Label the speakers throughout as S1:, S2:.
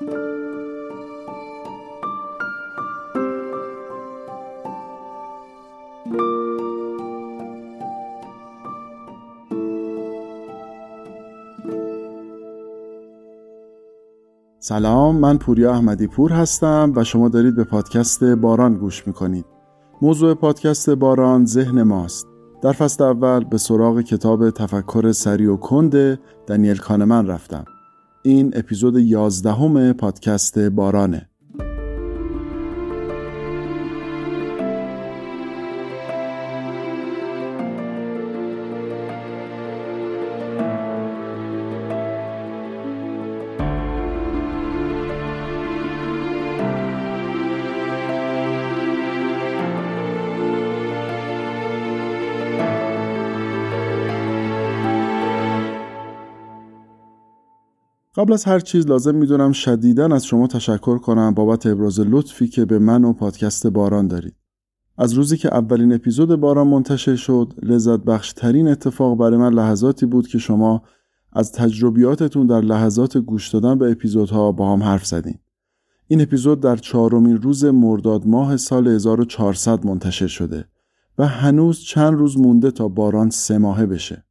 S1: سلام من پوریا احمدی پور هستم و شما دارید به پادکست باران گوش می‌کنید. موضوع پادکست باران ذهن ماست. در فصل اول به سراغ کتاب تفکر سری و کند دنیل کانمن رفتم. این اپیزود یازدهم پادکست بارانه. قبل از هر چیز لازم می‌دونم شدیدا از شما تشکر کنم بابت ابراز لطفی که به من و پادکست باران دارید. از روزی که اولین اپیزود باران منتشر شد لذت بخش ترین اتفاق برای من لحظاتی بود که شما از تجربیاتتون در لحظات گوش دادن به اپیزودها با هم حرف زدین. این اپیزود در چهارمین روز مرداد ماه سال 1400 منتشر شده و هنوز چند روز مونده تا باران سه ماهه بشه.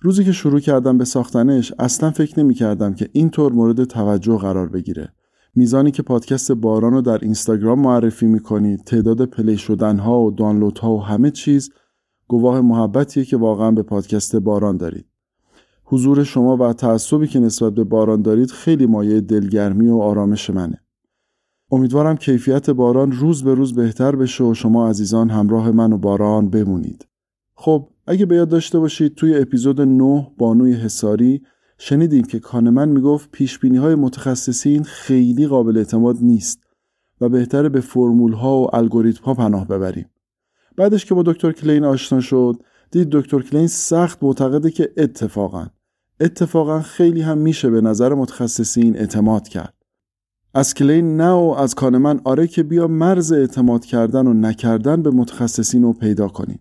S1: روزی که شروع کردم به ساختنش اصلا فکر نمی کردم که اینطور مورد توجه قرار بگیره. میزانی که پادکست باران رو در اینستاگرام معرفی می کنید، تعداد پلی شدن ها و دانلود ها و همه چیز گواه محبتیه که واقعا به پادکست باران دارید. حضور شما و تعصبی که نسبت به باران دارید خیلی مایه دلگرمی و آرامش منه. امیدوارم کیفیت باران روز به روز بهتر بشه و شما عزیزان همراه من و باران بمونید. خب اگه به یاد داشته باشید توی اپیزود 9 بانوی حساری شنیدیم که کانمن می‌گفت پیش بینی های متخصصین خیلی قابل اعتماد نیست و بهتره به فرمول ها و الگوریتم ها پناه ببریم. بعدش که با دکتر کلین آشنا شد دید دکتر کلین سخت معتقده که اتفاقا اتفاقا خیلی هم میشه به نظر متخصصین اعتماد کرد. از کلین نه و از کانمن آره که بیا مرز اعتماد کردن و نکردن به متخصصین رو پیدا کنیم.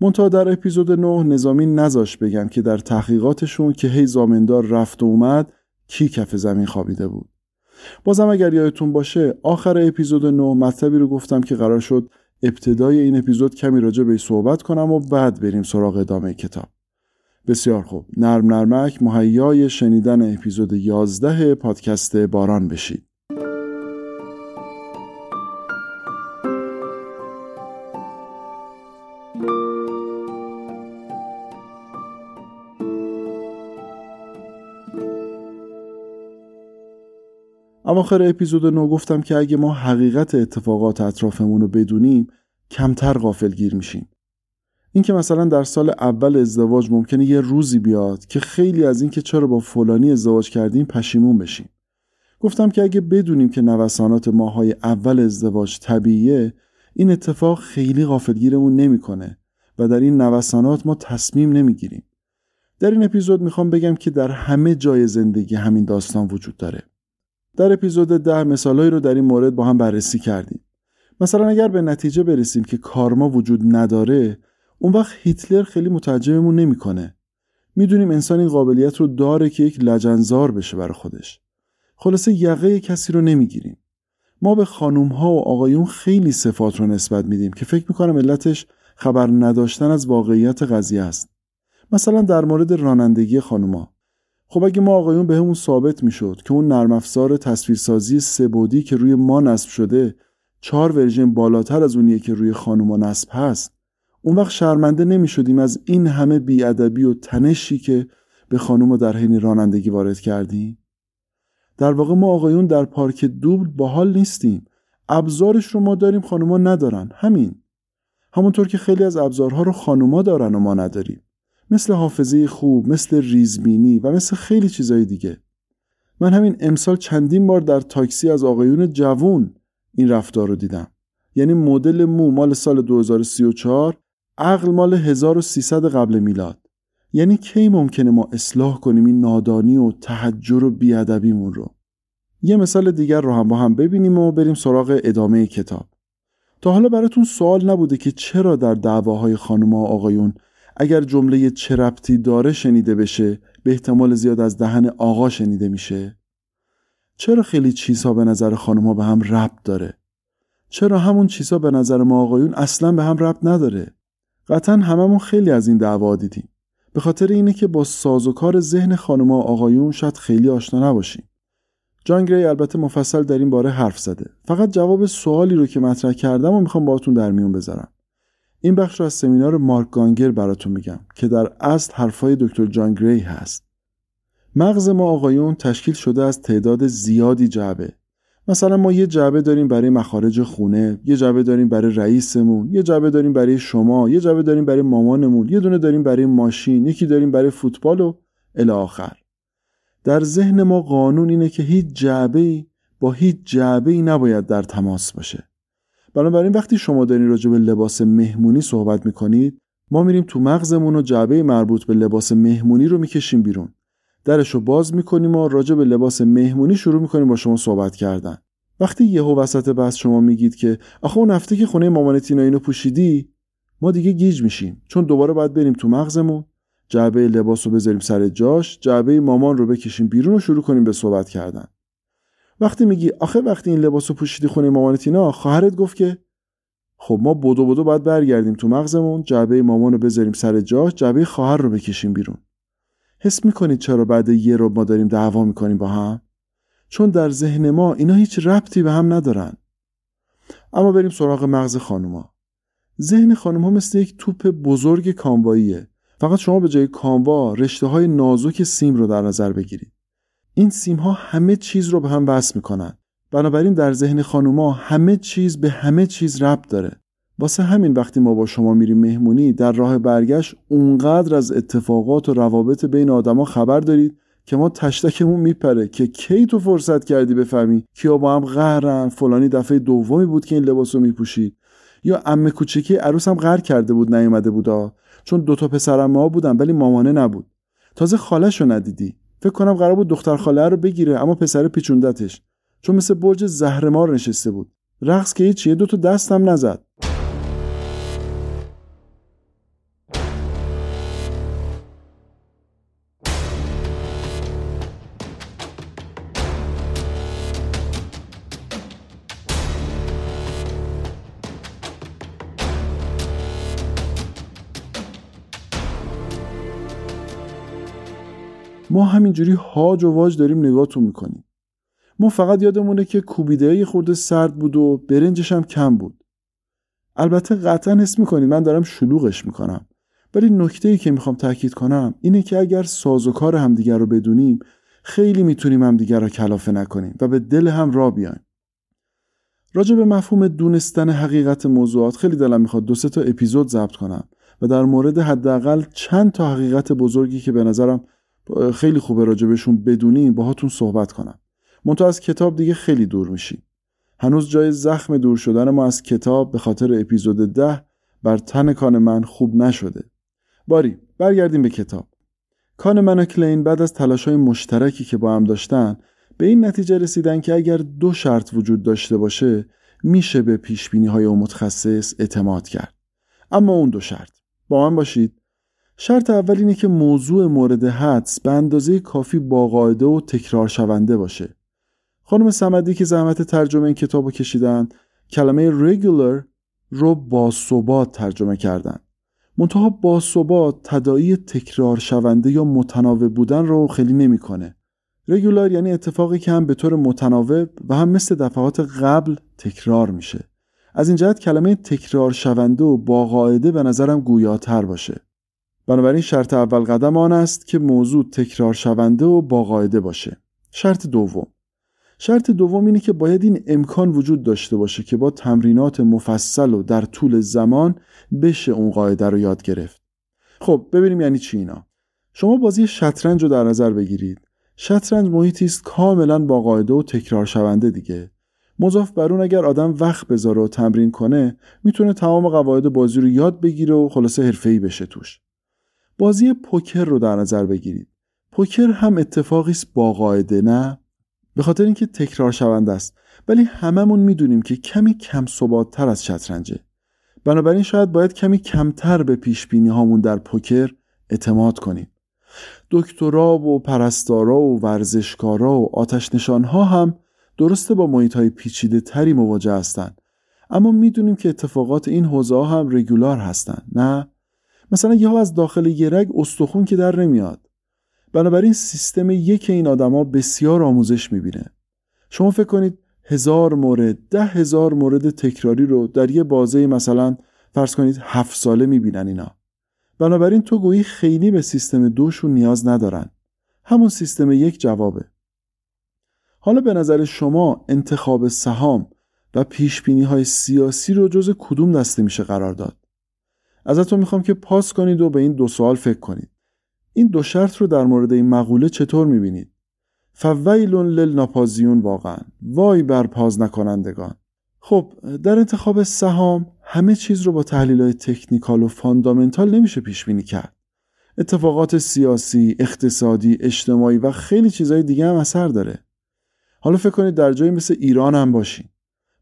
S1: منتها در اپیزود 9 نظامی نذاش بگم که در تحقیقاتشون که هی زامندار رفت و اومد کی کف زمین خوابیده بود. بازم اگر یادتون باشه آخر اپیزود 9 مطلبی رو گفتم که قرار شد ابتدای این اپیزود کمی راجع به صحبت کنم و بعد بریم سراغ ادامه کتاب. بسیار خوب. نرم نرمک مهیای شنیدن اپیزود 11 پادکست باران بشید. اواخر اپیزود نو گفتم که اگه ما حقیقت اتفاقات اطرافمون رو بدونیم کمتر غافل گیر میشیم. این که مثلا در سال اول ازدواج ممکنه یه روزی بیاد که خیلی از این که چرا با فلانی ازدواج کردیم پشیمون بشیم. گفتم که اگه بدونیم که نوسانات ماهای اول ازدواج طبیعیه این اتفاق خیلی غافلگیرمون نمی‌کنه و در این نوسانات ما تصمیم نمی‌گیریم. در این اپیزود می‌خوام بگم که در همه جای زندگی همین داستان وجود داره. در اپیزود ده مثالهایی رو در این مورد با هم بررسی کردیم. مثلا اگر به نتیجه برسیم که کارما وجود نداره اون وقت هیتلر خیلی متعجبمون نمی‌کنه. می‌دونیم انسان این قابلیت رو داره که یک لجنزار بشه برای خودش. خلاصه یقه کسی رو نمی‌گیریم. ما به خانوم ها و آقایون خیلی صفات رو نسبت میدیم که فکر می‌کنم علتش خبر نداشتن از واقعیت قضیه است. مثلا در مورد رانندگی خانوما خب اگه ما آقایون بهمون به ثابت می‌شد که اون نرم افزار تصویرسازی سبودی که روی ما نصب شده چهار ورژن بالاتر از اونیه که روی خانوما نصب هست اون وقت شرمنده نمی شدیم از این همه بیادبی و تنشی که به خانوما در حین رانندگی وارد کردیم؟ در واقع ما آقایون در پارک دوبل باحال نیستیم. ابزارش رو ما داریم خانوما ندارن. همین. همونطور که خیلی از ابزارها رو خانوما دارن و ما نداریم. مثل حافظه خوب مثل ریزبینی و مثل خیلی چیزای دیگه. من همین امسال چندین بار در تاکسی از آقایون جوون این رفتار رو دیدم. یعنی مدل مو مال سال 2034 عقل مال 1300 قبل میلاد. یعنی کی ممکنه ما اصلاح کنیم این نادانی و تحجر و بیادبیمون رو؟ یه مثال دیگر رو هم با هم ببینیم و بریم سراغ ادامه کتاب. تا حالا براتون سوال نبوده که چرا در دعواهای خانم و آقایون اگر جمله چه ربطی داره شنیده بشه به احتمال زیاد از دهن آقا شنیده میشه. چرا خیلی چیزها به نظر خانمها به هم ربط داره؟ چرا همون چیزها به نظر ما آقایون اصلا به هم ربط نداره؟ قطعا هممون خیلی از این دعوا دیدیم. به خاطر اینه که با ساز و کار ذهن خانمها آقایون شاید خیلی آشنا نباشیم. جان گری البته مفصل در این باره حرف زده. فقط جواب سوالی رو که مطرح کردم و می‌خوام باهاتون در میون بذارم. این بخش رو از سمینار مارک گانگر براتون میگم که در اصل حرفای دکتر جان گری هست. مغز ما آقایون تشکیل شده از تعداد زیادی جعبه. مثلا ما یه جعبه داریم برای مخارج خونه یه جعبه داریم برای رئیسمون یه جعبه داریم برای شما یه جعبه داریم برای مامانمون یه دونه داریم برای ماشین یکی داریم برای فوتبال و الی آخر. در ذهن ما قانون اینه که هیچ جعبه با هیچ جعبه ای نباید در تماس باشه. بنابراین وقتی شما دارین راجع به لباس مهمونی صحبت می‌کنید ما میریم تو مغزمون و جعبه مربوط به لباس مهمونی رو می‌کشیم بیرون. درش رو باز می‌کنیم و راجع به لباس مهمونی شروع می‌کنیم با شما صحبت کردن. وقتی یهو وسط بحث شما میگید که آخه اون هفته که خونه مامان تینا اینو پوشیدی ما دیگه گیج میشیم. چون دوباره باید بریم تو مغزمون. جعبه لباس رو بذاریم سر جاش جعبه مامان رو بکشیم بیرون و شروع کنیم به صحبت کردن. وقتی میگی آخه وقتی این لباس رو پوشیدی خونه مامان تینا خواهرت گفت که خب ما بدو بدو باید برگردیم تو مغزمون جعبه مامان رو بذاریم سر جاش جعبه خواهر رو بکشیم بیرون. حس می‌کنید چرا بعد یه رو ما داریم دعوا می‌کنیم با هم؟ چون در ذهن ما اینا هیچ ربطی به هم ندارن. اما بریم سراغ مغز خانوما. ذهن خانوما مثل یک توپ بزرگ کامواییه. فقط شما به جای کاموا رشته های نازک سیم رو در نظر بگیرید. این سیم ها همه چیز رو به هم وصل می‌کنن. بنابراین در ذهن خانوما همه چیز به همه چیز ربط داره. واسه همین وقتی ما با شما میریم مهمونی در راه برگشت اونقدر از اتفاقات و روابط بین آدما خبر دارید که ما تشتکمون میپره که کی تو فرصت کردی بفهمی کیا با هم قهرن فلانی دفعه دومی بود که این لباس رو میپوشید یا عمه کوچکی عروس هم قهر کرده بود نیومده بودا چون دوتا پسرم ما بودن ولی مامانه نبود. تازه خالش رو ندیدی. فکر کنم قرار بود دختر خاله رو بگیره اما پسر پیچوندتش. چون مثل برج زهرمار نشسته بود. رقص که هیچ دو تا دستم نزد. ما همینجوری هاج و واج داریم نگاهتون می‌کنیم. ما فقط یادمونه که کوبیده خورده سرد بود و برنجش هم کم بود. البته قطعا حس می‌کنید من دارم شلوغش می‌کنم. ولی نکته ای که می‌خوام تاکید کنم اینه که اگر ساز و کار همدیگر رو بدونیم خیلی می‌تونیم همدیگر رو کلافه نکنیم و به دل هم را بیایم. راجع به مفهوم دونستن حقیقت موضوعات خیلی دلم می‌خواد دو سه تا اپیزود ضبط کنم و در مورد حداقل چند تا حقیقت بزرگی که به نظرم خیلی خوبه راجبشون بدونیم باهاتون صحبت کنم. منتها از کتاب دیگه خیلی دور میشی هنوز جای زخم دور شدن ما از کتاب به خاطر اپیزود ده بر تن کان من خوب نشده. باری برگردیم به کتاب. کان من و کلین بعد از تلاش های مشترکی که با هم داشتن به این نتیجه رسیدن که اگر دو شرط وجود داشته باشه میشه به پیش بینی های متخصص اعتماد کرد. اما اون دو شرط. با من باشید. شرط اول اینه که موضوع مورد حدس به اندازه کافی باقاعده و تکرار شونده باشه. خانم سمدی که زحمت ترجمه این کتاب رو کشیدن کلمه regular رو با ثبات ترجمه کردن. منتها با ثبات تدایی تکرار شونده یا متناوب بودن رو خیلی نمی‌کنه. رگولار یعنی اتفاقی که هم به طور متناوب و هم مثل دفعات قبل تکرار میشه. از این جهت کلمه تکرار شونده و با قاعده به نظرم گویاتر باشه. بنابراین شرط اول قدم آن است که موضوع تکرار شونده و با قاعده باشه. شرط دوم. شرط دوم اینه که باید این امکان وجود داشته باشه که با تمرینات مفصل و در طول زمان بشه اون قاعده رو یاد گرفت. خب ببینیم یعنی چی اینا. شما بازی شطرنج رو در نظر بگیرید. شطرنج محیطی است کاملا با قاعده و تکرار شونده دیگه. مضاف بر اون اگر آدم وقت بذاره و تمرین کنه می‌تونه تمام قواعد بازی رو یاد بگیره و خلاصه حرفه‌ای بشه توش. بازی پوکر رو در نظر بگیرید. پوکر هم اتفاقی است با قاعده نه؟ به خاطر اینکه تکرار شونده است. ولی هممون می‌دونیم که کمی کم تر از شطرنجه. بنابراین شاید باید کمی کمتر به پیش بینی هامون در پوکر اعتماد کنیم. دکترا و پرستارا و ورزشکارا و آتش نشانها هم درسته با محیط های پیچیده تری مواجه هستند اما می‌دونیم که اتفاقات این حوزه هم رگولار هستن نه؟ مثلا یه از داخل یه رگ استخون که در نمیاد. بنابراین سیستم یک این آدما بسیار آموزش می‌بینه. شما فکر کنید هزار مورد ده هزار مورد تکراری رو در یه بازه مثلا فرض کنید هفت ساله می‌بینن اینا. بنابراین تو گویی خیلی به سیستم دوشون نیاز ندارن. همون سیستم یک جوابه. حالا به نظر شما انتخاب سهام و پیش های سیاسی رو جز کدوم دسته میشه قرار داد؟ ازتون می‌خوام که پاس کنید و به این دو سوال فکر کنید. این دو شرط رو در مورد این مقوله چطور می‌بینید؟ فویلون للناپازیون واقعا. وای بر پاز نکنندگان خب در انتخاب سهام همه چیز رو با تحلیل های تکنیکال و فاندامنتال نمیشه پیش بینی کرد. اتفاقات سیاسی، اقتصادی، اجتماعی و خیلی چیزهای دیگه هم اثر داره. حالا فکر کنید در جایی مثل ایران هم باشین.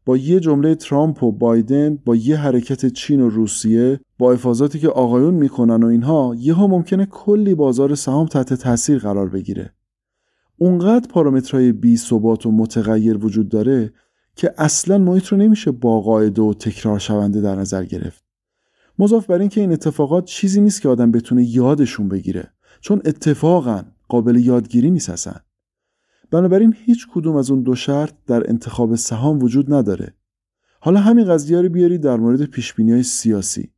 S1: با یه جمله ترامپ و بایدن با یه حرکت چین و روسیه با افاظاتی که آقایون می‌کنن و اینها یهو ممکنه کلی بازار سهام تحت تاثیر قرار بگیره. اونقدر پارامترهای بی ثبات و متغیر وجود داره که اصلا محیط رو نمیشه با قاعده و تکرار شونده در نظر گرفت. مضاف بر اینکه این اتفاقات چیزی نیست که آدم بتونه یادشون بگیره چون اتفاقا قابل یادگیری نیست بنابراین هیچ کدوم از اون دو شرط در انتخاب سهام وجود نداره. حالا همین قضیه رو بیاری در مورد پیش های سیاسی.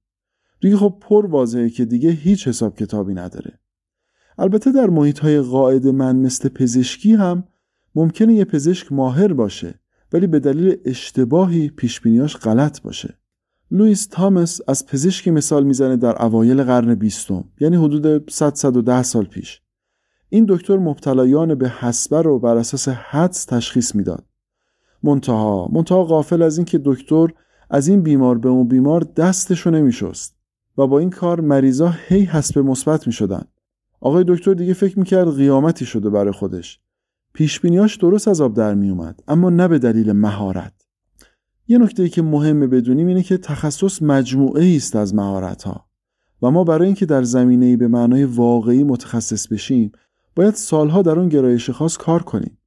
S1: دیگه خب پر واضحه که دیگه هیچ حساب کتابی نداره. البته در محیط های قاعد من مثل پزشکی هم ممکنه یه پزشک ماهر باشه ولی به دلیل اشتباهی پیشبینیاش غلط باشه. لوئیس تامس از پزشکی مثال می‌زنه در اوایل قرن بیستم یعنی حدود 100 110 سال پیش. این دکتر مبتلایان به حسبه رو بر اساس حدس تشخیص می‌داد. منتها منتها غافل از اینکه دکتر از این بیمار به اون بیمار دستشو نمیشست و با این کار مریضا هی حسب مثبت می‌شدن آقای دکتر دیگه فکر می‌کرد قیامتی شده برای خودش. پیشبینیاش درست از آب در میومد اما نه به دلیل مهارت. یه نکته ای که مهمه بدونیم اینه که تخصص مجموعه است از مهارت ها و ما برای اینکه در زمینه به معنای واقعی متخصص بشیم باید سالها در اون گرایش خاص کار کنیم.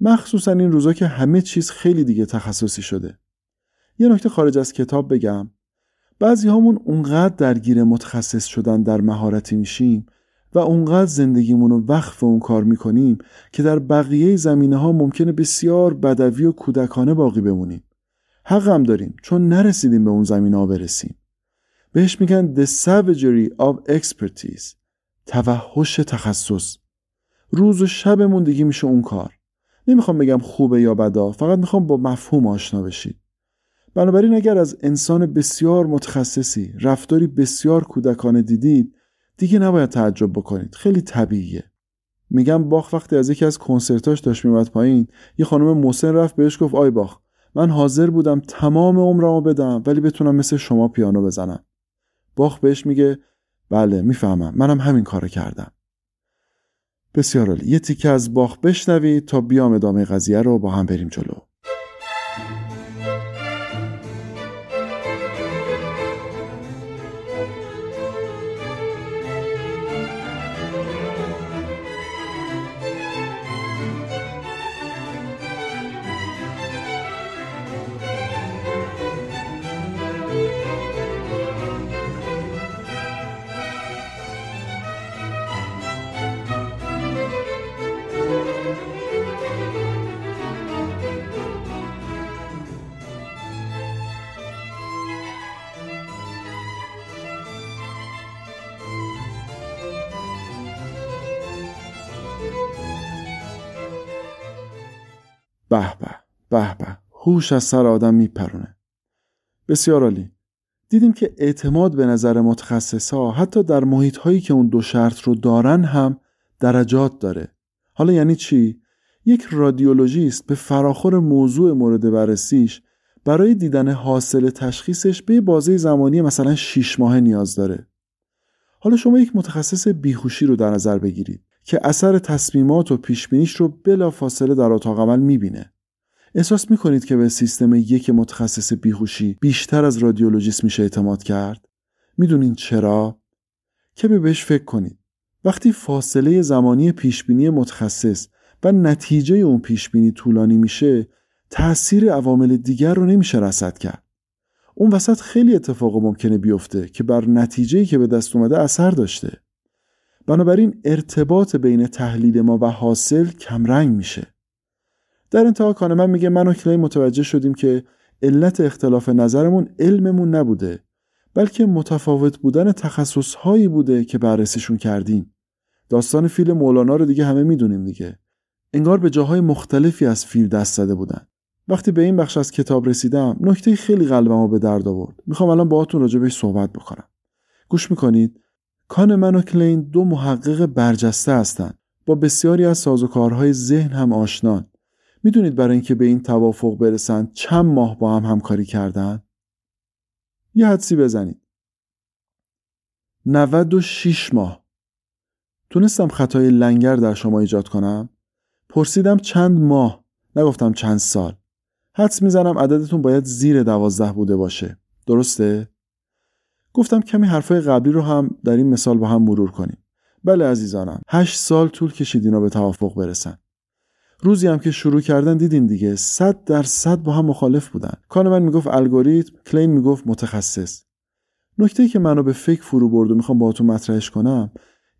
S1: مخصوصا این روزا که همه چیز خیلی دیگه تخصصی شده. یه نکته خارج از کتاب بگم. بعضی همون اونقدر درگیر متخصص شدن در مهارتی میشیم و اونقدر زندگیمون رو وقف اون کار می‌کنیم که در بقیه زمینه ها ممکنه بسیار بدوی و کودکانه باقی بمونیم. حق هم داریم چون نرسیدیم به اون زمینه ها برسیم. بهش میگن the savagery of expertise توحش تخصص. روز و شبمون دیگه میشه اون کار. نمی‌خوام بگم خوبه یا بدا فقط می‌خوام با مفهوم آشنا بشید بنابراین اگر از انسان بسیار متخصصی رفتاری بسیار کودکانه دیدید دیگه نباید تعجب بکنید. خیلی طبیعیه. میگم باخ وقتی از یکی از کنسرتاش داشت میومد پایین. یه خانم محسن رفت بهش گفت آی باخ من حاضر بودم تمام عمرمو بدم ولی بتونم مثل شما پیانو بزنم. باخ بهش میگه بله می‌فهمم منم همین کارو کردم. بسیار عالی. یه تیکه از باخ بشنوید تا بیام ادامه قضیه رو با هم بریم جلو. هوش از سر آدم میپرونه. بسیار عالی. دیدیم که اعتماد به نظر متخصص ها حتی در محیط هایی که اون دو شرط رو دارن هم درجات داره. حالا یعنی چی؟ یک رادیولوژیست به فراخور موضوع مورد بررسیش برای دیدن حاصل تشخیصش به بازه زمانی مثلا 6 ماه نیاز داره. حالا شما یک متخصص بیهوشی رو در نظر بگیرید که اثر تصمیمات و پیشبینیش رو بلا فاصله در اتاق عمل می‌بینه. احساس می‌کنید که به سیستم یک متخصص بیهوشی بیشتر از رادیولوژیست میشه اعتماد کرد؟ می‌دونین چرا؟ کمی بهش فکر کنید. وقتی فاصله زمانی پیشبینی متخصص و نتیجه اون پیشبینی طولانی میشه تأثیر عوامل دیگر رو نمیشه رسد کرد اون وسط خیلی اتفاق ممکنه بیفته که بر نتیجه‌ای که به دست اومده اثر داشته بنابراین ارتباط بین تحلیل ما و حاصل کمرنگ میشه در انتها کانمن میگه من و کلی متوجه شدیم که علت اختلاف نظرمون علممون نبوده بلکه متفاوت بودن تخصصهایی بوده که بررسیشون کردیم. داستان فیل مولانا رو دیگه همه می‌دونیم دیگه. انگار به جاهای مختلفی از فیل دست زده بودن. وقتی به این بخش از کتاب رسیدم نکته خیلی قلبمو به درد آورد. می‌خوام الان باهاتون راجع بهش صحبت بکنم. گوش می‌کنید. کان و کلین دو محقق برجسته هستند. با بسیاری از سازوکارهای ذهن هم آشنان. می‌دونید برای اینکه به این توافق برسند چند ماه با هم همکاری کردن؟ یه حدسی بزنید. 96 ماه. تونستم خطای لنگر در شما ایجاد کنم؟ پرسیدم چند ماه نگفتم چند سال. حدس می‌زنم عددتون باید زیر دوازده بوده باشه. درسته؟ گفتم کمی حرفای قبلی رو هم در این مثال با هم مرور کنیم. بله عزیزانم. هشت سال طول کشید اینا به توافق برسن. روزی هم که شروع کردن دیدین دیگه. صد در صد با هم مخالف بودن. کانمن می‌گفت الگوریتم کلین می‌گفت متخصص. نکته که منو به فکر فرو برد و می‌خوام باهاتون مطرحش کنم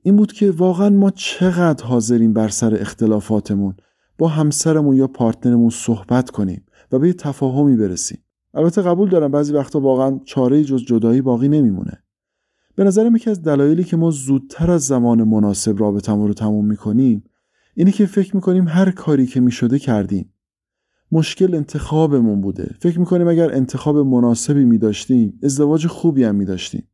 S1: این بود که واقعا ما چقدر حاضریم بر سر اختلافاتمون با همسرمون یا پارتنرمون صحبت کنیم و به تفاهمی برسیم. البته قبول دارم بعضی وقتا واقعا چاره جز جدایی باقی نمیمونه. به نظرم یکی از دلایلی که ما زودتر از زمان مناسب رابطمون رو تموم می‌کنیم اینه که فکر می‌کنیم هر کاری که می‌شده کردیم. مشکل انتخابمون بوده. فکر می‌کنیم اگر انتخاب مناسبی میداشتیم ازدواج خوبی هم میداشتیم.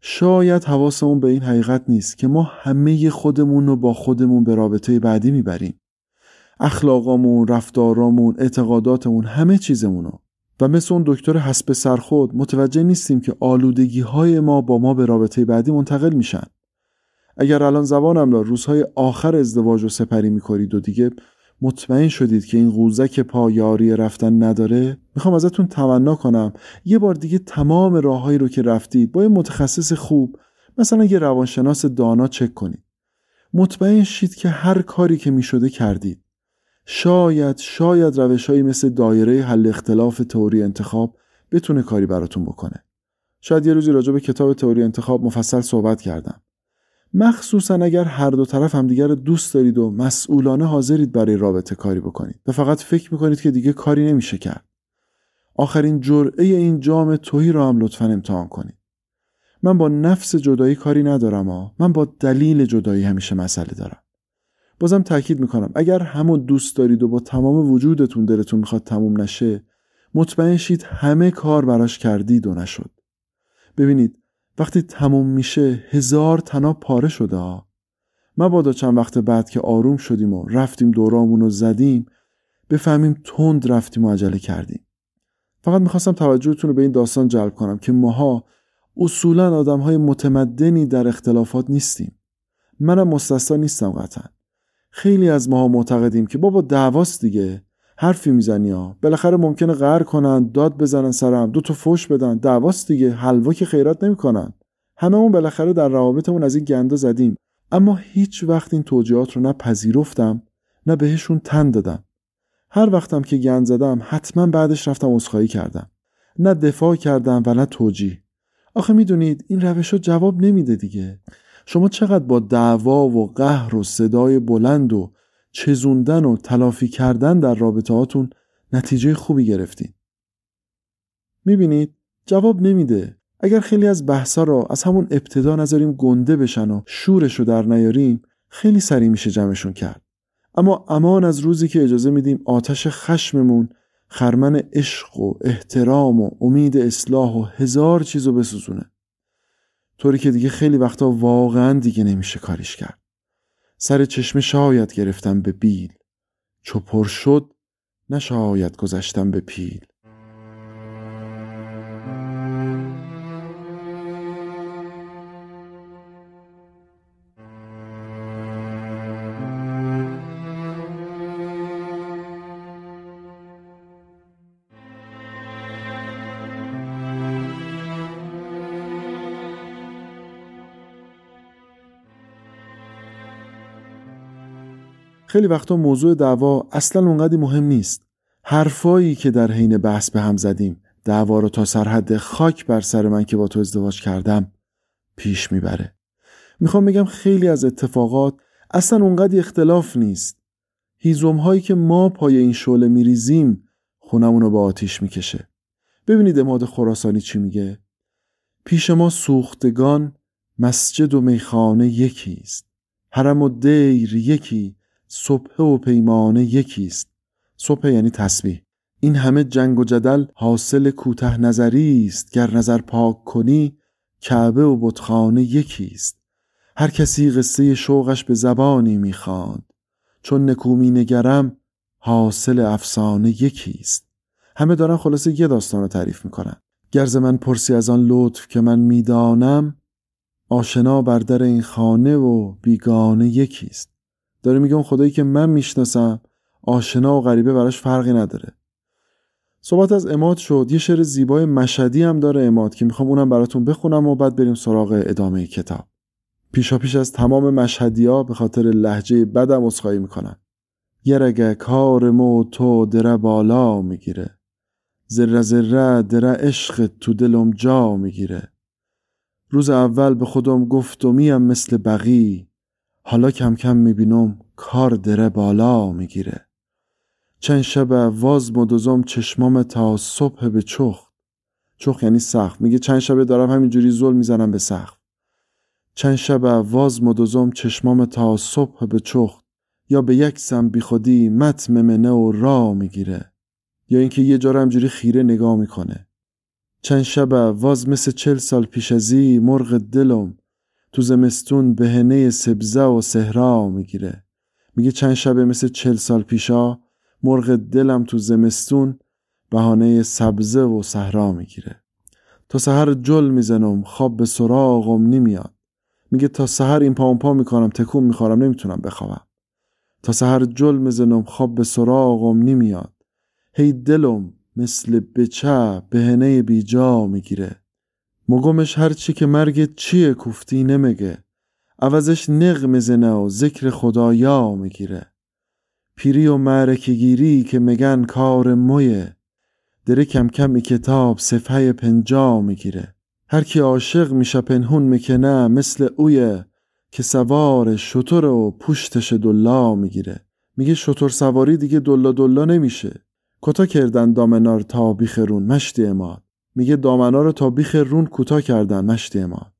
S1: شاید حواسمون به این حقیقت نیست که ما همه خودمون رو با خودمون به رابطه بعدی می‌بریم. اخلاقامون، رفتارامون، اعتقاداتمون همه چیزمونو. و مثل اون دکتر حسب سرخود متوجه نیستیم که آلودگی های ما با ما به رابطه بعدی منتقل میشن. اگر الان زبانم را روزهای آخر ازدواج رو سپری می‌کنید و دیگه مطمئن شدید که این قوزک پا یاری رفتن نداره می‌خوام ازتون تمنا کنم. یه بار دیگه تمام راههایی رو که رفتید با یه متخصص خوب مثلا یه روانشناس دانا چک کنید. مطمئن شید که هر کاری که می‌شده کردید. شاید شاید روشهایی مثل دایره حل اختلاف تئوری انتخاب بتونه کاری براتون بکنه. شاید یه روزی راجع به کتاب تئوری انتخاب مفصل صحبت کردم. مخصوصا اگر هر دو طرف همدیگر رو دوست دارید و مسئولانه حاضرید برای رابطه کاری بکنید. و فقط فکر می‌کنید که دیگه کاری نمیشه کرد. آخرین جرعه این جام توهی رو هم لطفا امتحان کنید. من با نفس جدایی کاری ندارم ها من با دلیل جدایی همیشه مسئله دارم. بازم تاکید می‌کنم اگر همو دوست دارید و با تمام وجودتون دلتون می‌خواد تموم نشه مطمئن شید همه کار براش کردید و نشد. ببینید وقتی تموم میشه هزار تنا پاره شده ها. مبادا چند وقت بعد که آروم شدیم و رفتیم دورامون رو زدیم بفهمیم تند رفتیم و عجله کردیم. فقط می‌خواستم توجهتون رو به این داستان جلب کنم که ماها اصولا آدم های متمدنی در اختلافات نیستیم. منم مستثنا نیستم قطعا. خیلی از ماها معتقدیم که بابا دعواست دیگه. حرفی می‌زنی ها. بالاخره ممکنه قهر کنن داد بزنن سرم دو تا فوش بدن. دعواست دیگه. حلوا که خیرات نمی‌کنن. هممون بالاخره در روابطمون از این گنده زدیم. اما هیچ وقت این توجیهات رو نه پذیرفتم نه بهشون تن دادم. هر وقتم که گند زدم حتما بعدش رفتم عذرخواهی کردم. نه دفاع کردم و نه توجیه. آخه می‌دونید این روش جواب نمیده دیگه. شما چقدر با دعوا و قهر و صدای بلند و چزوندن و تلافی کردن در رابطه هاتون نتیجه خوبی گرفتین. می‌بینید جواب نمیده. اگر خیلی از بحثا را از همون ابتدا نذاریم گنده بشن و شورش رو در نیاریم خیلی سریع میشه جمعشون کرد. اما امان از روزی که اجازه میدیم آتش خشممون خرمن عشق و احترام و امید اصلاح و هزار چیز رو بسوزونه. طوری که دیگه خیلی وقتا واقعا دیگه نمیشه کاریش کرد. سر چشم شاید گرفتم به بیل. چو پر شد نشاید گذشتم به پیل. خیلی وقتا موضوع دعوا اصلا اونقدی مهم نیست. حرفایی که در حین بحث به هم زدیم دعوا رو تا سرحد خاک بر سر من که با تو ازدواج کردم پیش می‌بره. می‌خوام بگم خیلی از اتفاقات اصلا اونقدی اختلاف نیست. هیزم هایی که ما پای این شعله میریزیم خونمون رو به آتیش می‌کشه. ببینید اماد خراسانی چی میگه؟ پیش ما سوختگان مسجد و میخانه یکی است حرم و دیر یکی. صبح و پیمانه یکی است صبح یعنی تسبیح. این همه جنگ و جدل حاصل کوته نظری است گر نظر پاک کنی کعبه و بتخانه یکی است هر کسی قصه شوقش به زبانی می‌خواند. چون نکومی نگرم حاصل افسانه یکی است همه دارن خلاصه یه داستان رو تعریف می‌کنن. گرز من پرسی از آن لطف که من می‌دانم آشنا بر در این خانه و بیگانه یکی است داره میگه اون خدایی که من می‌شناسم آشنا و غریبه براش فرقی نداره. صحبت از اماد شد. یه شعر زیبای مشدی هم داره اماد که می‌خوام اونم براتون بخونم و بعد بریم سراغ ادامه کتاب. پیشا پیش از تمام مشهدی ها به خاطر لحجه بدم اصخایی می‌کنن. یه رگه کار مو تو دره بالا می‌گیره. ذره ذره دره عشق تو دلم جا می‌گیره. روز اول به خودم گفتمیم مثل بقی. حالا کم کم می‌بینم کار دره بالا می‌گیره. چند شب واز مدوزم چشمام تا صبح به چخ چخ یعنی سخت. میگه چند شبه دارم همینجوری زل می‌زنم به سخت. چند شب واز مدوزم چشمام تا صبح به چخ یا به یک سم بی خودی مت ممنه و را می‌گیره. یا اینکه یه جا همجوری خیره نگاه می‌کنه. چند شب واز مثل چل سال پیش ازی مرغ دلم تو زمستون بهنه سبزه و صحرا می‌گیره. میگه چند شبه مثل چل سال پیشا مرغ دلم تو زمستون بهانه سبزه و صحرا می‌گیره. تا سحر جل می‌زنم خواب به سراغم نمیاد. میگه تا سحر این پا پا می‌کنم تکون می‌خورم نمی‌تونم بخوابم. تا سحر جل می‌زنم خواب به سراغم نمیاد. هی دلم مثل بچه بهنه بیجا می‌گیره. مگمش هرچی که مرگ چیه کوفتی نمیگه. عوضش نق می‌زنه و ذکر خدایا می‌گیره. پیری و معرکگیری که میگن کار مویه. دره کم کم کتاب صفحه پنجا می‌گیره. هر کی عاشق میشه پنهون می‌کنه مثل اویه که سوار شطور و پوشتش دلا می‌گیره. میگه شطور سواری دیگه دلا دلا نمیشه. کتا کردن دامنار تا بیخرون مشتی اماد میگه دامنا رو تا بیخرون کوتا کردن مشتی اماد.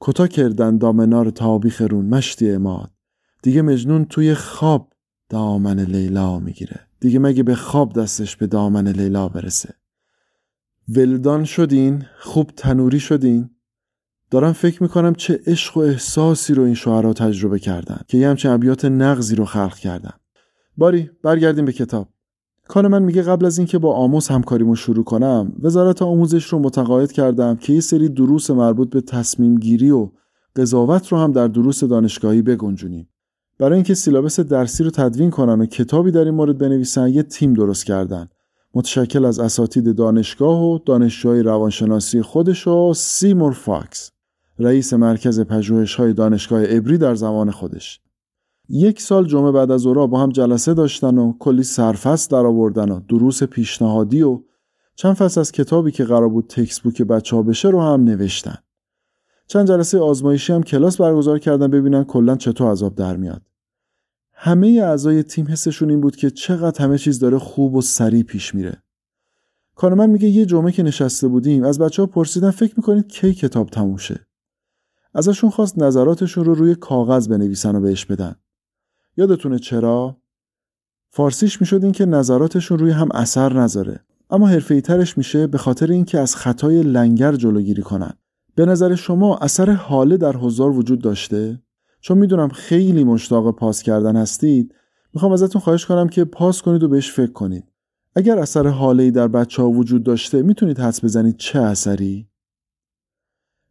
S1: کتا کردن دامنا تا بیخرون مشتی اماد. دیگه مجنون توی خواب دامن لیلا می‌گیره. دیگه مگه به خواب دستش به دامن لیلا برسه؟ ولدان شدین؟ خوب تنوری شدین؟ دارم فکر می‌کنم چه عشق و احساسی رو این شعرا تجربه کردن که یه همچین ابیات نغزی رو خلق کردن. باری برگردیم به کتاب. دنی میگه قبل از اینکه با آموز همکاریمو شروع کنم وزارت آموزش رو متقاعد کردم که یه سری دروس مربوط به تصمیم گیری و قضاوت رو هم در دروس دانشگاهی بگنجونیم. برای اینکه syllabus درسی رو تدوین کنن و کتابی در این مورد بنویسن یه تیم درست کردن. متشکل از اساتید دانشگاه و دانشجوهای روانشناسی خودش و سیمور فاکس رئیس مرکز پژوهش‌های دانشگاه ابری در زمان خودش. یک سال جمعه بعد از اورا با هم جلسه داشتن و کلی سرفست در آوردن و دروس پیشنهادی و چند فصل از کتابی که قرار بود تکس بوک بچه ها بشه رو هم نوشتن. چند جلسه آزمایشی هم کلاس برگزار کردن ببینن کلا چطور عذاب در میاد. همه اعضای تیم حسشون این بود که چقدر همه چیز داره خوب و سریع پیش میره. کارمن میگه یه جمعه که نشسته بودیم از بچه ها پرسیدن فکر می‌کنید کی کتاب تموم. ازشون خواست نظراتشون رو روی کاغذ بنویسن و بهش بدن. یادتونه چرا؟ فارسیش می‌شد این که نظراتشون روی هم اثر نذاره. اما حرفه ترش میشه به خاطر اینکه از خطای لنگر جلوگیری کنن. به نظر شما اثر حاله در حضار وجود داشته؟ چون می‌دونم خیلی مشتاق پاس کردن هستید می‌خوام ازتون خواهش کنم که پاس کنید و بهش فکر کنید. اگر اثر حاله در بچه ها وجود داشته می‌تونید حدس بزنید چه اثری؟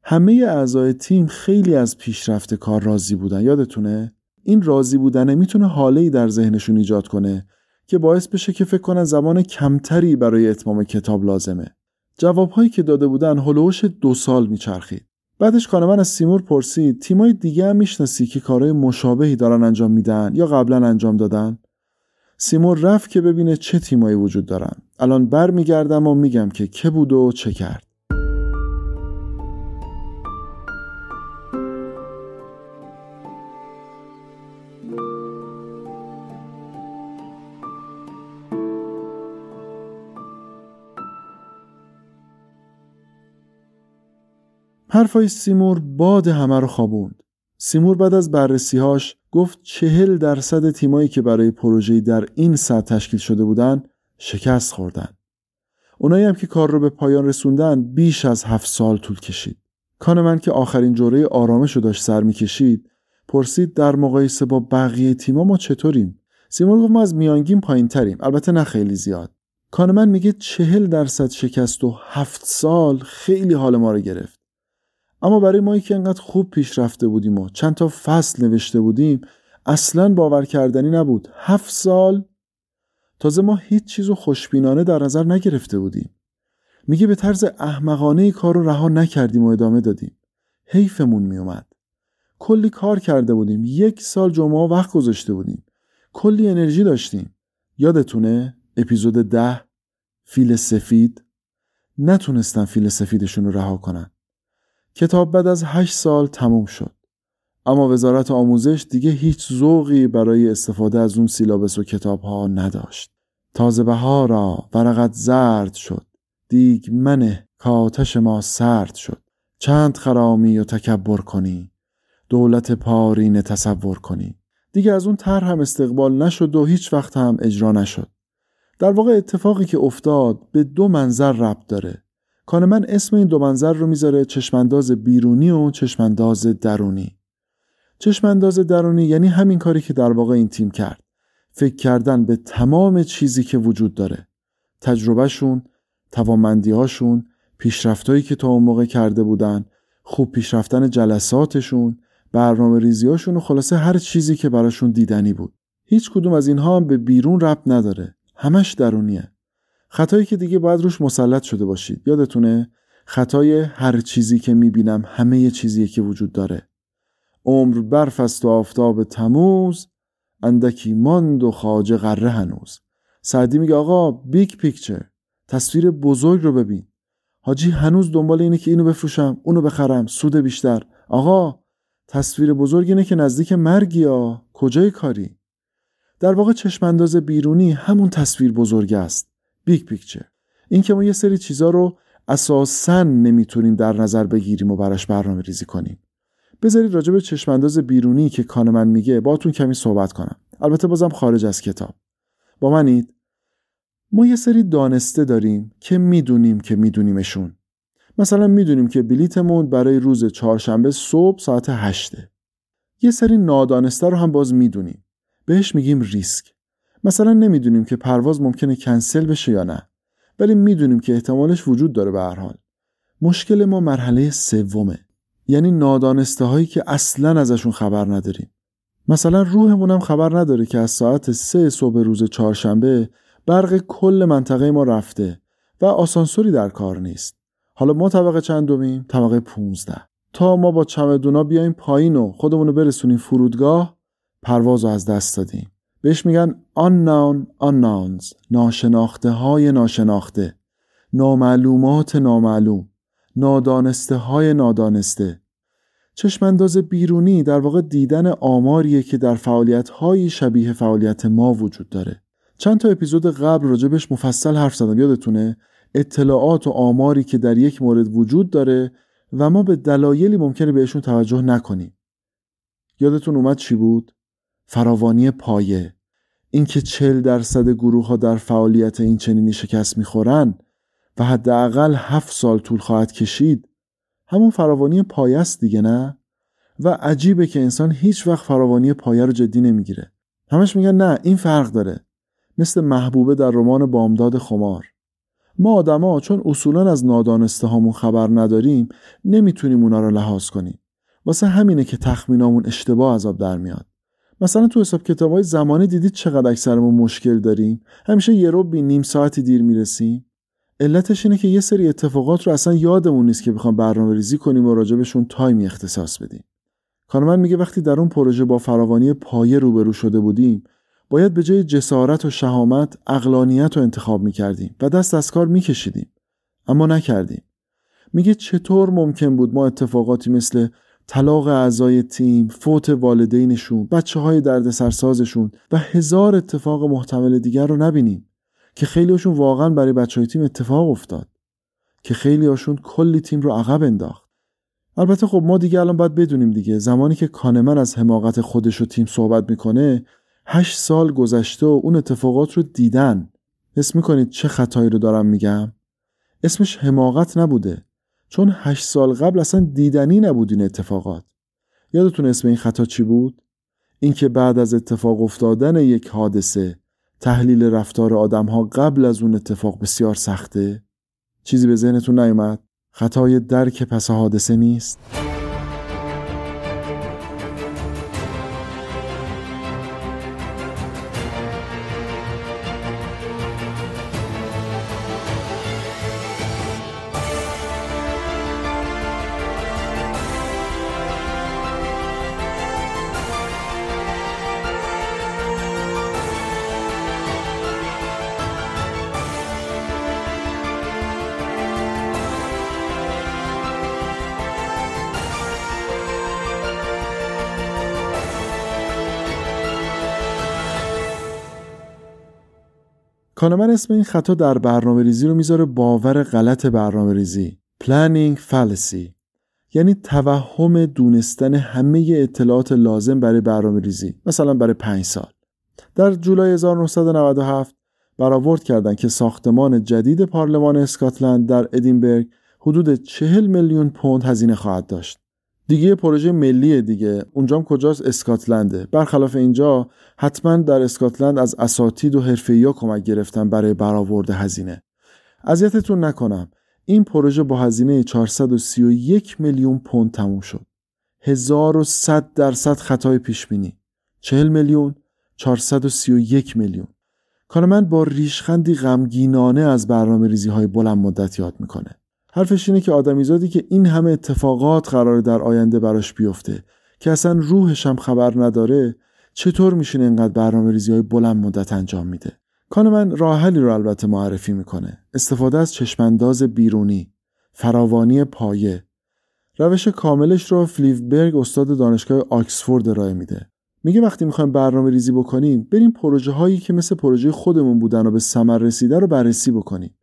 S1: همه اعضای تیم خیلی از پیشرفت کار راضی بودن. یادتونه؟ این راضی بودنه می‌تونه حاله در ذهنشون ایجاد کنه که باعث بشه که فکر کنن زمان کمتری برای اتمام کتاب لازمه. جوابهایی که داده بودن هلوش دو سال میچرخید. بعدش کانمن از سیمور پرسید تیمای دیگه هم می‌شناسی که کارهای مشابهی دارن انجام میدن یا قبلا انجام دادن سیمور رفت که ببینه چه تیمایی وجود دارن الان برمیگردم و میگم که که بود و چه کرد حرفای سیمور باد همه رو خوابوند. سیمور بعد از بررسیهاش گفت چهل درصد تیمایی که برای پروژه‌ای در این سطح تشکیل شده بودن شکست خوردن. اونایی هم که کار رو به پایان رسوندن بیش از هفت سال طول کشید. کان من که آخرین جوره آرامش رو داشت سر می‌کشید پرسید در مقایسه با بقیه تیما ما چطوریم؟ سیمور گفت ما از میانگین پایین تریم البته نه خیلی زیاد. کانمن میگه چهل درصد شکست و هفت سال خیلی حال ما رو گرفت. اما برای ما که انقدر خوب پیش رفته بودیم و چند تا فصل نوشته بودیم اصلا باور کردنی نبود. هفت سال تازه ما هیچ چیزو خوشبینانه در نظر نگرفته بودیم. میگه به طرز احمقانه کار رو رها نکردیم و ادامه دادیم. حیفمون میومد کلی کار کرده بودیم. یک سال جمعه وقت گذاشته بودیم. کلی انرژی داشتیم. یادتونه اپیزود ده فیل سفید؟ نتونستن فیل سفیدشون رو رها کنن. کتاب بعد از هشت سال تموم شد. اما وزارت آموزش دیگه هیچ ذوقی برای استفاده از اون سیلابس و کتاب ها نداشت. تازه بهارا ورقت زرد شد. دیگ منه کاتش ما سرد شد. چند خرامی و تکبر کنی. دولت پارین تصور کنی. دیگه از اون طرح هم استقبال نشد و هیچ وقت هم اجرا نشد. در واقع اتفاقی که افتاد به دو منظر ربط داره. کانمن اسم این دو منظر رو می‌ذاره چشمانداز بیرونی و چشمانداز درونی. چشمانداز درونی یعنی همین کاری که در واقع این تیم کرد. فکر کردن به تمام چیزی که وجود داره. تجربهشون توانمندیهاشون پیشرفتهایی که تا اون موقع کرده بودن خوب پیشرفتن جلساتشون برنامه ریزیاشون و خلاصه هر چیزی که براشون دیدنی بود. هیچ کدوم از اینها هم به بیرون ربط نداره. همش درونیه. خطایی که دیگه باید روش مسلط شده باشید. یادتونه؟ خطای هر چیزی که می‌بینم همه چیزی که وجود داره. عمر برف است و آفتاب تموز اندکی ماند و خواجه غره هنوز. سعدی میگه آقا big picture. تصویر بزرگ رو ببین. حاجی هنوز دنبال اینه که اینو بفروشم اونو بخرم سود بیشتر. آقا تصویر بزرگ اینه که نزدیک مرگی یا کجای کاری؟ در واقع چشمانداز بیرونی همون تصویر بزرگ است. big picture. این که ما یه سری چیزا رو اساسا نمی‌تونیم در نظر بگیریم و براش برنامه ریزی کنیم. بذارید راجع به چشمانداز بیرونی که کانمن میگه باتون کمی صحبت کنم. البته بازم خارج از کتاب. با منید. ما یه سری دانسته داریم که می‌دونیم که میدونیمشون. مثلا می‌دونیم که بلیتمون برای روز چهارشنبه صبح ساعت هشته. یه سری نادانسته رو هم باز می‌دونیم. بهش میگیم ریسک. مثلا نمی‌دونیم که پرواز ممکنه کنسل بشه یا نه ولی می‌دونیم که احتمالش وجود داره به هر حال. مشکل ما مرحله سومه. یعنی نادانسته هایی که اصلا ازشون خبر نداریم. مثلا روحمون هم خبر نداره که از ساعت سه صبح روز چهارشنبه برق کل منطقه ما رفته و آسانسوری در کار نیست. حالا ما طبقه چندمیم؟ طبقه 15 تا ما با چمدونا بیایم پایین و خودمون رو برسونیم فرودگاه پرواز رو از دست دادیم. بهش میگن unknown unknowns ناشناخته های ناشناخته نامعلومات نامعلوم نادانسته های نادانسته. چشمانداز بیرونی در واقع دیدن آماریه که در فعالیت های شبیه فعالیت ما وجود داره. چند تا اپیزود قبل راجبش مفصل حرف زدم یادتونه؟ اطلاعات و آماری که در یک مورد وجود داره و ما به دلایلی ممکنه بهشون توجه نکنیم. یادتون اومد چی بود؟ فراوانی پایه. اینکه چل درصد گروه ها در فعالیت این چنینی شکست می‌خورن و حداقل هفت سال طول خواهد کشید همون فراوانی پایه است دیگه نه؟ و عجیبه که انسان هیچ وقت فراوانی پایه رو جدی نمی‌گیره. همش میگن نه این فرق داره. مثل محبوبه در رمان بامداد خمار. ما آدما چون اصولا از نادانسته هامون خبر نداریم نمی‌تونیم اونا رو لحاظ کنیم. واسه همینه که تخمینامون اشتباه عذاب در میاد. مثلا تو حساب کتاب های زمانی دیدید چقدر اکثرمون مشکل داریم؟ همیشه یه رو بی نیم ساعتی دیر می‌رسیم. علتش اینه که یه سری اتفاقات رو اصلا یادمون نیست که بخوام برنامه ریزی کنیم و راجبشون تایمی اختصاص بدیم. کارمن میگه وقتی در اون پروژه با فراوانی پایه روبرو شده بودیم باید به جای جسارت و شهامت اقلانیت رو انتخاب می‌کردیم و دست از کار میکشیدیم. اما نکردیم. میگه چطور ممکن بود ما اتفاقاتی مثل طلاق اعضای تیم، فوت والدینشون، بچه های درد سرسازشون و هزار اتفاق محتمل دیگر رو نبینیم که خیلی هاشون واقعا برای بچه های تیم اتفاق افتاد که خیلی هاشون کلی تیم رو عقب انداخت. البته خب ما دیگه الان باید بدونیم دیگه زمانی که کانمن از حماقت خودش و تیم صحبت می‌کنه هشت سال گذشته و اون اتفاقات رو دیدن. حس می‌کنید چه خطایی رو دارم میگم؟ اسمش حماقت نبوده. چون هشت سال قبل اصلا دیدنی نبود این اتفاقات. یادتون اسم این خطا چی بود؟ اینکه بعد از اتفاق افتادن یک حادثه تحلیل رفتار آدم ها قبل از اون اتفاق بسیار سخته؟ چیزی به ذهنتون نیومد؟ خطای درک پس حادثه نیست؟ کانمن اسم این خطا در برنامه ریزی رو می‌ذاره باور غلط برنامه ریزی Fallacy. یعنی توهم دونستن همه اطلاعات لازم برای برنامه ریزی مثلا برای پنج سال. در جولای 1997 برآورد کردند که ساختمان جدید پارلمان اسکاتلند در ادینبرگ حدود 40 میلیون پوند هزینه خواهد داشت. دیگه پروژه ملی دیگه. اونجام کجاست؟ اسکاتلنده. برخلاف اینجا حتما در اسکاتلند از اساتید و حرفه‌ای‌ها کمک گرفتن برای برآورد هزینه. اذیتتون نکنم. این پروژه با هزینه 431 میلیون پوند تموم شد. 1100 درصد خطای پیش بینی 40 میلیون 431 میلیون. کارمند با ریشخندی غمگینانه از برنامه ریزی های بلند مدت یاد می‌کنه. حرفش اینه که آدمیزادی که این همه اتفاقات قرار در آینده براش بیفته که اصلا روحش هم خبر نداره چطور میشینه اینقدر برنامه ریزی های بلند مدت انجام میده؟ کان من راه حلی رو البته معرفی می‌کنه. استفاده از چشمانداز بیرونی فراوانی پایه. روش کاملش رو فلیوبرگ استاد دانشگاه آکسفورد ارائه میده. میگه وقتی می‌خوایم برنامه ریزی بکنیم بریم پروژه هایی که مثل پروژه خودمون بودن و به ثمر رسیده رو بررسی بکنیم.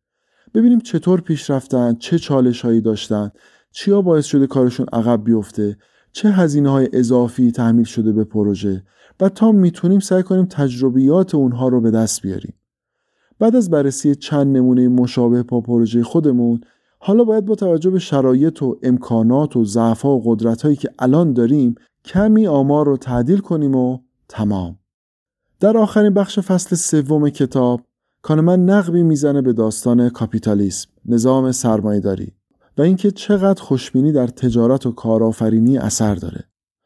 S1: ببینیم چطور پیش رفتن چه چالش هایی داشتن چیا باعث شده کارشون عقب بیفته چه هزینه های اضافی تحمیل شده به پروژه و تا می‌تونیم سعی کنیم تجربیات اونها رو به دست بیاریم. بعد از بررسی چند نمونه مشابه با پروژه خودمون حالا باید با توجه به شرایط و امکانات و ضعف‌ها و قدرت‌هایی که الان داریم کمی آمار رو تعدیل کنیم و تمام. در آخرین بخش فصل سوم کتاب کانمن نقبی می‌زنه به داستان کاپیتالیسم نظام سرمایهداری و اینکه چقدر خوشبینی در تجارت و کارآفرینی اثر داره.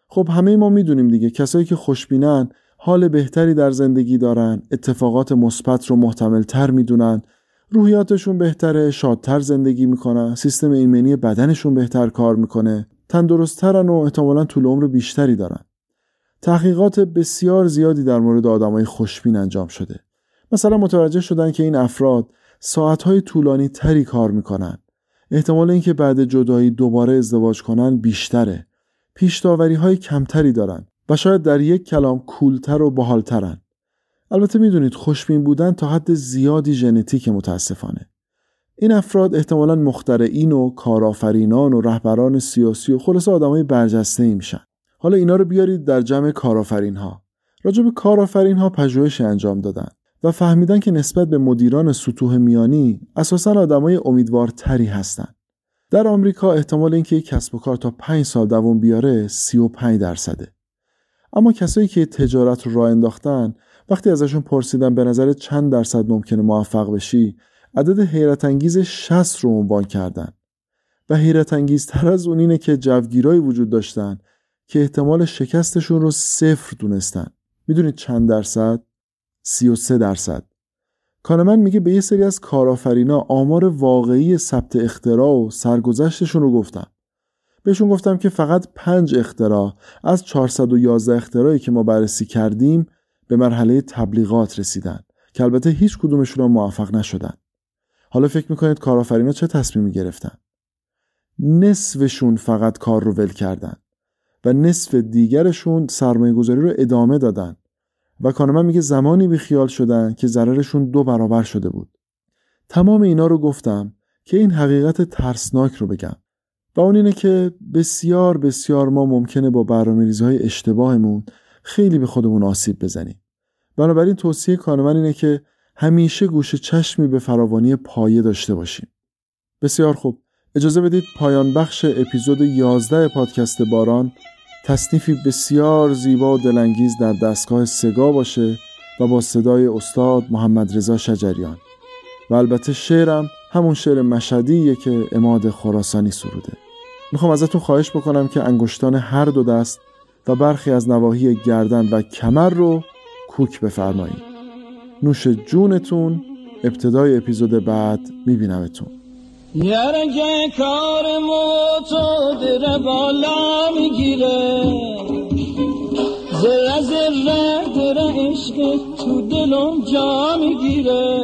S1: خب همه ما می‌دونیم دیگه کسایی که خوشبینن حال بهتری در زندگی دارن اتفاقات مثبت رو محتمل تر می‌دونن روحیاتشون بهتره شادتر زندگی می‌کنن سیستم ایمنی بدنشون بهتر کار می‌کنه تندرستترن و احتمالا طول عمر بیشتری دارن. تحقیقات بسیار زیادی در مورد آدمای خوشبین انجام شده. مثلا متوجه شدن که این افراد ساعتهای طولانی تری کار می‌کنن. احتمال اینکه بعد جدایی دوباره ازدواج کنن بیشتره. پیشتاوری های کمتری دارن و شاید در یک کلام کولتر و باحالترن. البته می‌دونید خوشبین بودن تا حد زیادی ژنتیک متاسفانه. این افراد احتمالا مخترعین و کارآفرینان و رهبران سیاسی و خلاص آدمای برجسته ای میشن. حالا اینا رو بیارید در جمع کارآفرین ها راجع به کارآفرین ها پژوهش انجام دادن. و فهمیدن که نسبت به مدیران سطوح میانی اساسا آدمای امیدوارتری هستند. در آمریکا احتمال اینکه یک کسب و کار تا 5 سال دوام بیاره 35 درصده. اما کسایی که تجارت رو راه انداختن وقتی ازشون پرسیدن به نظر چند درصد ممکنه موفق بشی عدد حیرت انگیز 60 رو عنوان کردن و حیرت انگیزتر از اون اینه که جوگیرایی وجود داشتن که احتمال شکستشون رو صفر دونستن می‌دونید چند درصد 33 درصد. کانمن میگه به یه سری از کارآفرینا آمار واقعی ثبت اختراع و سرگذشتشون رو گفتم بهشون گفتم که فقط پنج اختراع از 411 اختراعی که ما بررسی کردیم به مرحله تبلیغات رسیدن که البته هیچ کدومشون موفق نشدن. حالا فکر می‌کنید کارآفرینا چه تصمیمی گرفتن؟ نصفشون فقط کار رو ول کردن و نصف دیگرشون سرمایه گذاری رو ادامه دادن. و کانمن میگه زمانی بی خیال شدن که ضررشون دو برابر شده بود. تمام اینا رو گفتم که این حقیقت ترسناک رو بگم. و اون اینه که بسیار بسیار ما ممکنه با برنامه های اشتباهمون خیلی به خودمون آسیب بزنیم. بنابراین توصیه کانمن اینه که همیشه گوش چشمی به فراوانی پایه داشته باشیم. بسیار خوب. اجازه بدید پایان بخش اپیزود 11 پادکست باران تصنیفی بسیار زیبا و دلانگیز در دستگاه سگا باشه و با صدای استاد محمد رضا شجریان. و البته شعرم همون شعر مشهدیه که اماد خراسانی سروده. می‌خوام ازتون خواهش بکنم که انگشتان هر دو دست و برخی از نواحی گردن و کمر رو کوک بفرمایید. نوش جونتون ابتدای اپیزود بعد میبینمتون.
S2: یرگه کار تو در بالا می‌گیره. زره زره در عشق تو دلم جا می‌گیره.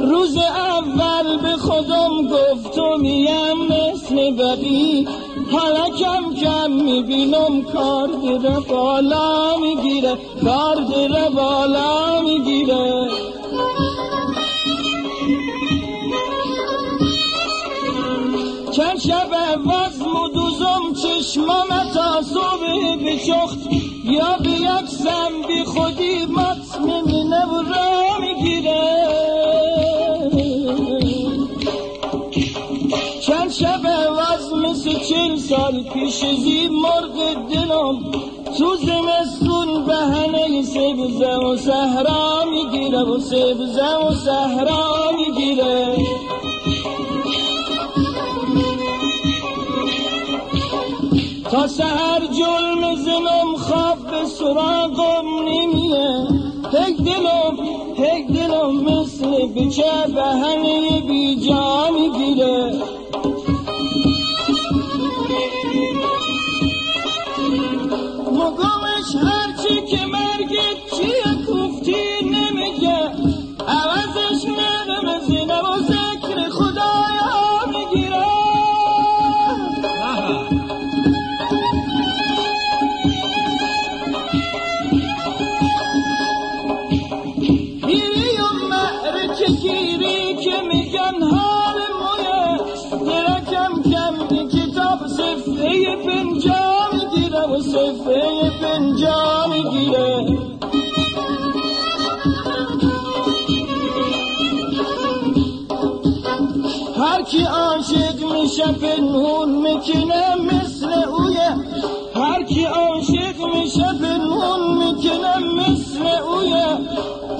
S2: روز اول به خودم گفتم میم مثل بقی حالا کم کم می‌بینم کار در بالا می‌گیره. کار در بالا می‌گیره. چشمام تا صبح بچخت یا به یک سم بی خودی مات میمینه و را می‌گیره. چند شب وزم سی چل سال پیش زی مرغ دلم تو زمستون بهنه سبزه و صحرا می‌گیره و سبزه و صحرا می‌گیره. تا سهر جلم زنم خواب به سراغم نمیه. هک دلم هک دلم مثل بچه بهنه بی جا می‌گیره. مگمش هرچی که مرگت چیه؟ عاشق میشه پنهون می‌کنه مثل اویه هر کی عاشق میشه پنهون می‌کنه مثل اویه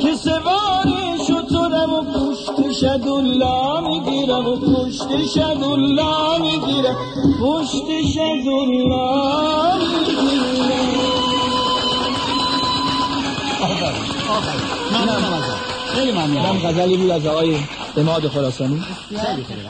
S2: که سواری شطورم و پشت شدولا می‌گیره و پشت شدولا می‌گیره پشت شدولا می‌گیره
S3: خیلی ممنونم غزلی بود از آقای اماد خراسانی. خیلی خیلی